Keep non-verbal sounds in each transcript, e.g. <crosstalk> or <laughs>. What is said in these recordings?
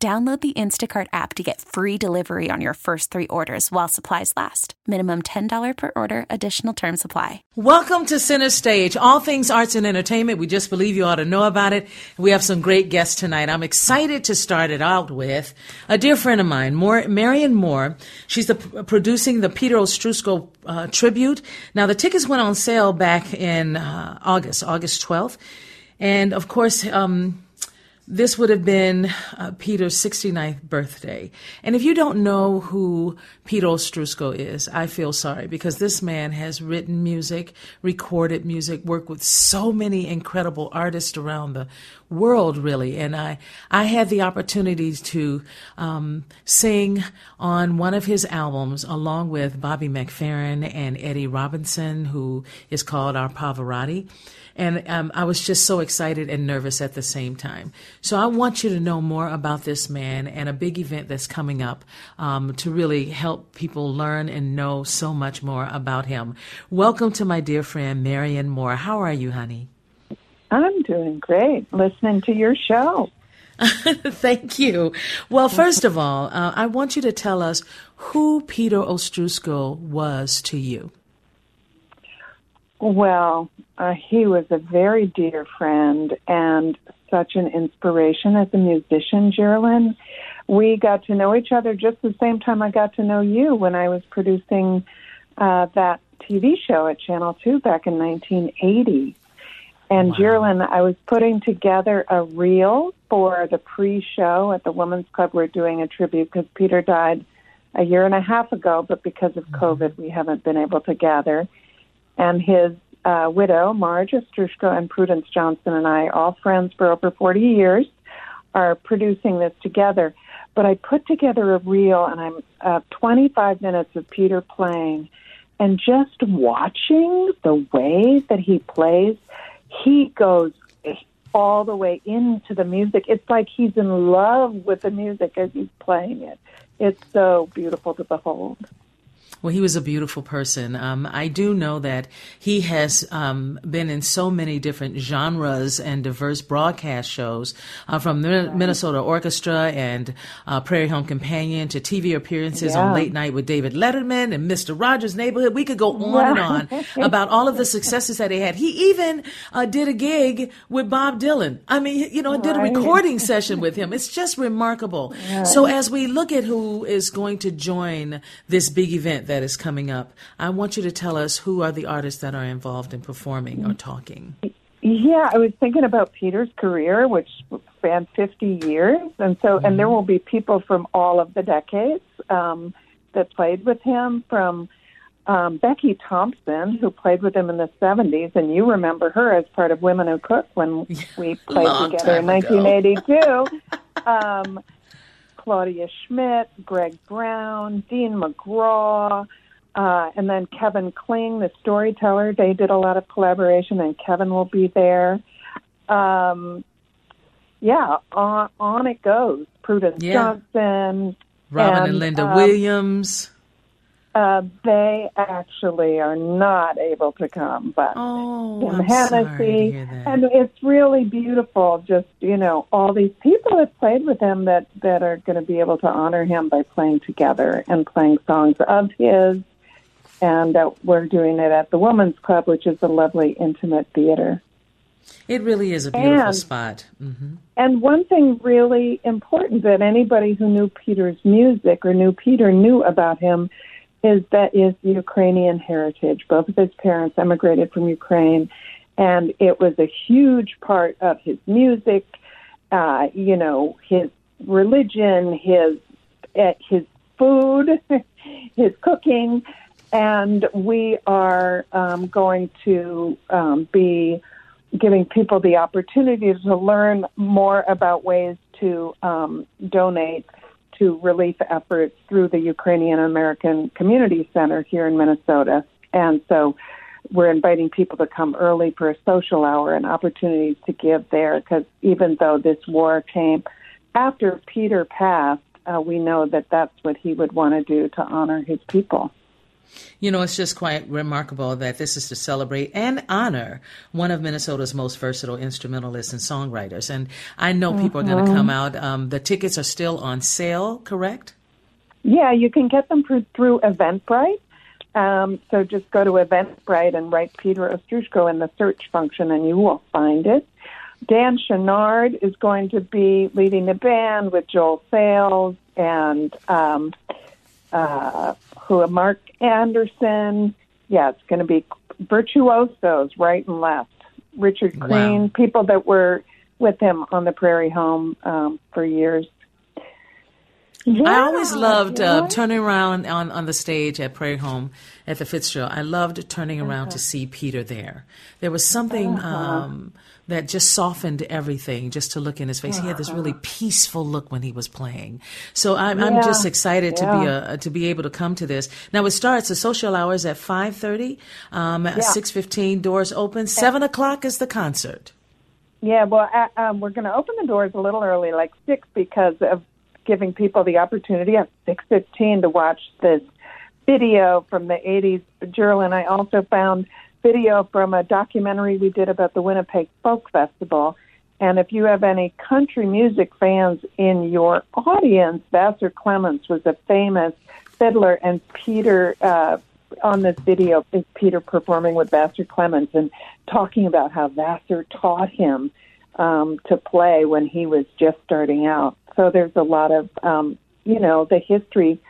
Download the Instacart app to get free delivery on your first three orders while supplies last. Minimum $10 per order, additional term supply. Welcome to Center Stage, all things arts and entertainment. We just believe you ought to know about it. We have some great guests tonight. I'm excited to start it out with a dear friend of mine, Marion Moore. She's the, producing the Peter Ostroushko uh, tribute. Now, the tickets went on sale back in uh, August, August 12th. And of course, um, this would have been uh, Peter's 69th birthday. And if you don't know who Peter Ostroushko is, I feel sorry because this man has written music, recorded music, worked with so many incredible artists around the world, really. And I, I had the opportunity to um, sing on one of his albums along with Bobby McFerrin and Eddie Robinson, who is called Our Pavarotti. And um, I was just so excited and nervous at the same time. So I want you to know more about this man and a big event that's coming up um, to really help people learn and know so much more about him. Welcome to my dear friend, Marion Moore. How are you, honey? I'm doing great listening to your show. <laughs> Thank you. Well, first of all, uh, I want you to tell us who Peter Ostroushko was to you. Well, uh, he was a very dear friend and such an inspiration as a musician, Geraldine. We got to know each other just the same time I got to know you when I was producing uh, that TV show at Channel 2 back in 1980. And wow. Geraldine, I was putting together a reel for the pre-show at the Women's Club. We're doing a tribute because Peter died a year and a half ago, but because of mm-hmm. COVID, we haven't been able to gather and his uh, widow, Marge Ostroushko, and Prudence Johnson, and I, all friends for over 40 years, are producing this together. But I put together a reel, and I'm uh, 25 minutes of Peter playing, and just watching the way that he plays, he goes all the way into the music. It's like he's in love with the music as he's playing it. It's so beautiful to behold. Well, he was a beautiful person. Um, I do know that he has um, been in so many different genres and diverse broadcast shows, uh, from the Minnesota Orchestra and uh, Prairie Home Companion to TV appearances yeah. on Late Night with David Letterman and Mr. Rogers' Neighborhood. We could go on and on <laughs> about all of the successes that he had. He even uh, did a gig with Bob Dylan. I mean, you know, right. did a recording <laughs> session with him. It's just remarkable. Right. So as we look at who is going to join this big event that is coming up. I want you to tell us who are the artists that are involved in performing or talking. Yeah, I was thinking about Peter's career, which spanned 50 years. And so, mm-hmm. and there will be people from all of the decades um, that played with him, from um, Becky Thompson, who played with him in the 70s, and you remember her as part of Women Who Cook when <laughs> we played together in 1982. <laughs> um, Claudia Schmidt, Greg Brown, Dean Magraw, uh, and then Kevin Kling, the storyteller. They did a lot of collaboration, and Kevin will be there. Um, yeah, on, on it goes. Prudence yeah. Johnson, Robin and, and Linda um, Williams. Uh, they actually are not able to come, but oh, Jim I'm Hennessy, and it's really beautiful. Just you know, all these people that played with him that that are going to be able to honor him by playing together and playing songs of his. And uh, we're doing it at the Women's Club, which is a lovely intimate theater. It really is a beautiful and, spot. Mm-hmm. And one thing really important that anybody who knew Peter's music or knew Peter knew about him is that is Ukrainian heritage. Both of his parents emigrated from Ukraine, and it was a huge part of his music. Uh, you know, his religion, his uh, his food, <laughs> his cooking, and we are um, going to um, be giving people the opportunity to learn more about ways to um, donate to relief efforts through the Ukrainian American Community Center here in Minnesota. And so we're inviting people to come early for a social hour and opportunities to give there because even though this war came after Peter passed, uh, we know that that's what he would want to do to honor his people. You know, it's just quite remarkable that this is to celebrate and honor one of Minnesota's most versatile instrumentalists and songwriters. And I know people mm-hmm. are going to come out. Um, the tickets are still on sale, correct? Yeah, you can get them through, through Eventbrite. Um, so just go to Eventbrite and write Peter Ostroushko in the search function, and you will find it. Dan Chouinard is going to be leading the band with Joel Sayles and um, uh, who Mark Anderson. Yeah, it's going to be virtuosos right and left. Richard Green, wow. people that were with him on the Prairie Home um, for years. Yeah, I always loved uh, turning around on, on the stage at Prairie Home at the Fitzgerald. I loved turning around uh-huh. to see Peter there. There was something uh-huh. um, that just softened everything just to look in his face. Uh-huh. He had this really uh-huh. peaceful look when he was playing. So I'm, yeah. I'm just excited to be a, to be able to come to this. Now it starts the social hours at 5:30. Um, 6:15 doors open. Seven o'clock is the concert. Yeah, well, uh, um, we're going to open the doors a little early, like six, because of giving people the opportunity at 6:15 to watch this video from the 80s. Gerald and I also found video from a documentary we did about the Winnipeg Folk Festival. And if you have any country music fans in your audience, Vassar Clements was a famous fiddler, and Peter uh, on this video is Peter performing with Vassar Clements and talking about how Vassar taught him um, to play when he was just starting out. So there's a lot of, um, you know, the history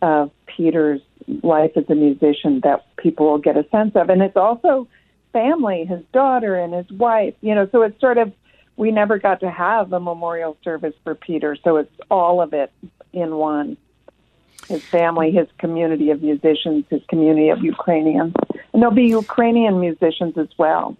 of Peter's life as a musician that people will get a sense of. And it's also family, his daughter and his wife, you know, so it's sort of, we never got to have a memorial service for Peter, so it's all of it in one. His family, his community of musicians, his community of Ukrainians. And there'll be Ukrainian musicians as well.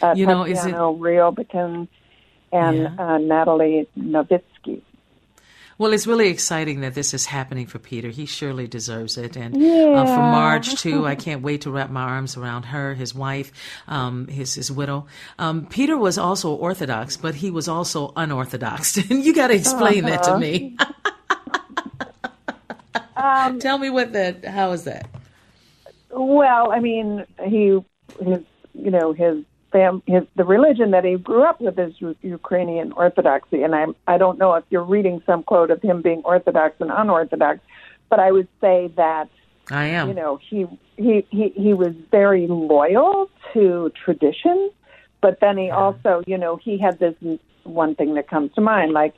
Uh, you know, is it Ryobikin and yeah. uh, Natalie Novitsky. Well, it's really exciting that this is happening for Peter. He surely deserves it. And yeah. uh, for Marge, too, I <laughs> can't wait to wrap my arms around her, his wife, um, his, his widow. Um, Peter was also Orthodox, but he was also unorthodox. <laughs> And you got to explain uh-huh. that to uh-huh. me. <laughs> um, Tell me what that, how is that? Well, I mean, he, his, you know, his fam- his the religion that he grew up with is Ukrainian Orthodoxy, and I I don't know if you're reading some quote of him being Orthodox and unorthodox, but I would say that I am. You know, he he he he was very loyal to tradition, but then he also, you know, he had this one thing that comes to mind, like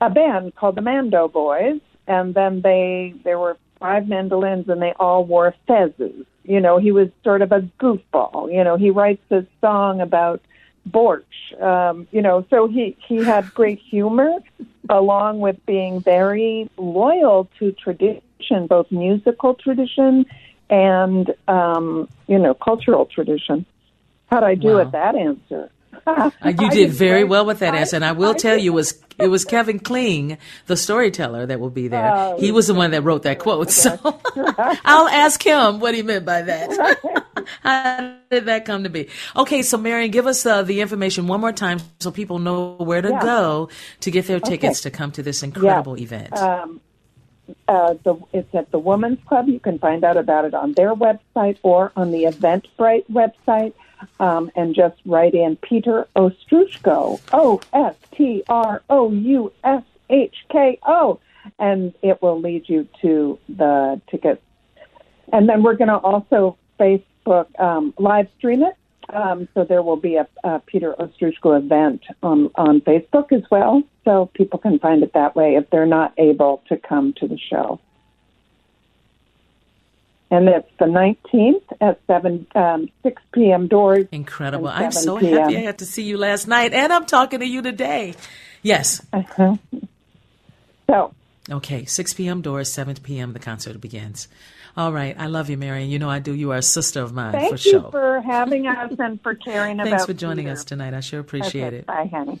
a band called the Mando Boys, and then they there were five mandolins and they all wore fezzes you know, he was sort of a goofball. You know, he writes this song about borscht. Um, you know, so he he had great humor, along with being very loyal to tradition, both musical tradition and um, you know cultural tradition. How'd I do wow. with that answer? <laughs> You did very well with that answer, and I will tell you, it was it was Kevin Kling, the storyteller, that will be there. Oh, he was the one that wrote that quote, so <laughs> I'll ask him what he meant by that. <laughs> How did that come to be? Okay, so Marion, give us uh, the information one more time so people know where to yeah. go to get their tickets okay. to come to this incredible yeah. event. Um, uh, the, it's at the Women's Club. You can find out about it on their website or on the Eventbrite website um, and just write in Peter Ostroushko, O S T R O U S H K O, and it will lead you to the tickets. And then we're going to also Facebook um, live stream it. Um, so there will be a, a Peter Ostroushko event on, on Facebook as well, so people can find it that way if they're not able to come to the show and it's the 19th at 7 um, 6 p.m. doors. Incredible! I'm so PM. happy I had to see you last night, and I'm talking to you today. Yes. Uh-huh. So. Okay, 6 p.m. doors, 7 p.m. the concert begins. All right, I love you, Marion. You know I do. You are a sister of mine Thank for sure. Thank you for having us and for caring <laughs> Thanks about. Thanks for joining Peter. us tonight. I sure appreciate okay, it. Bye, honey.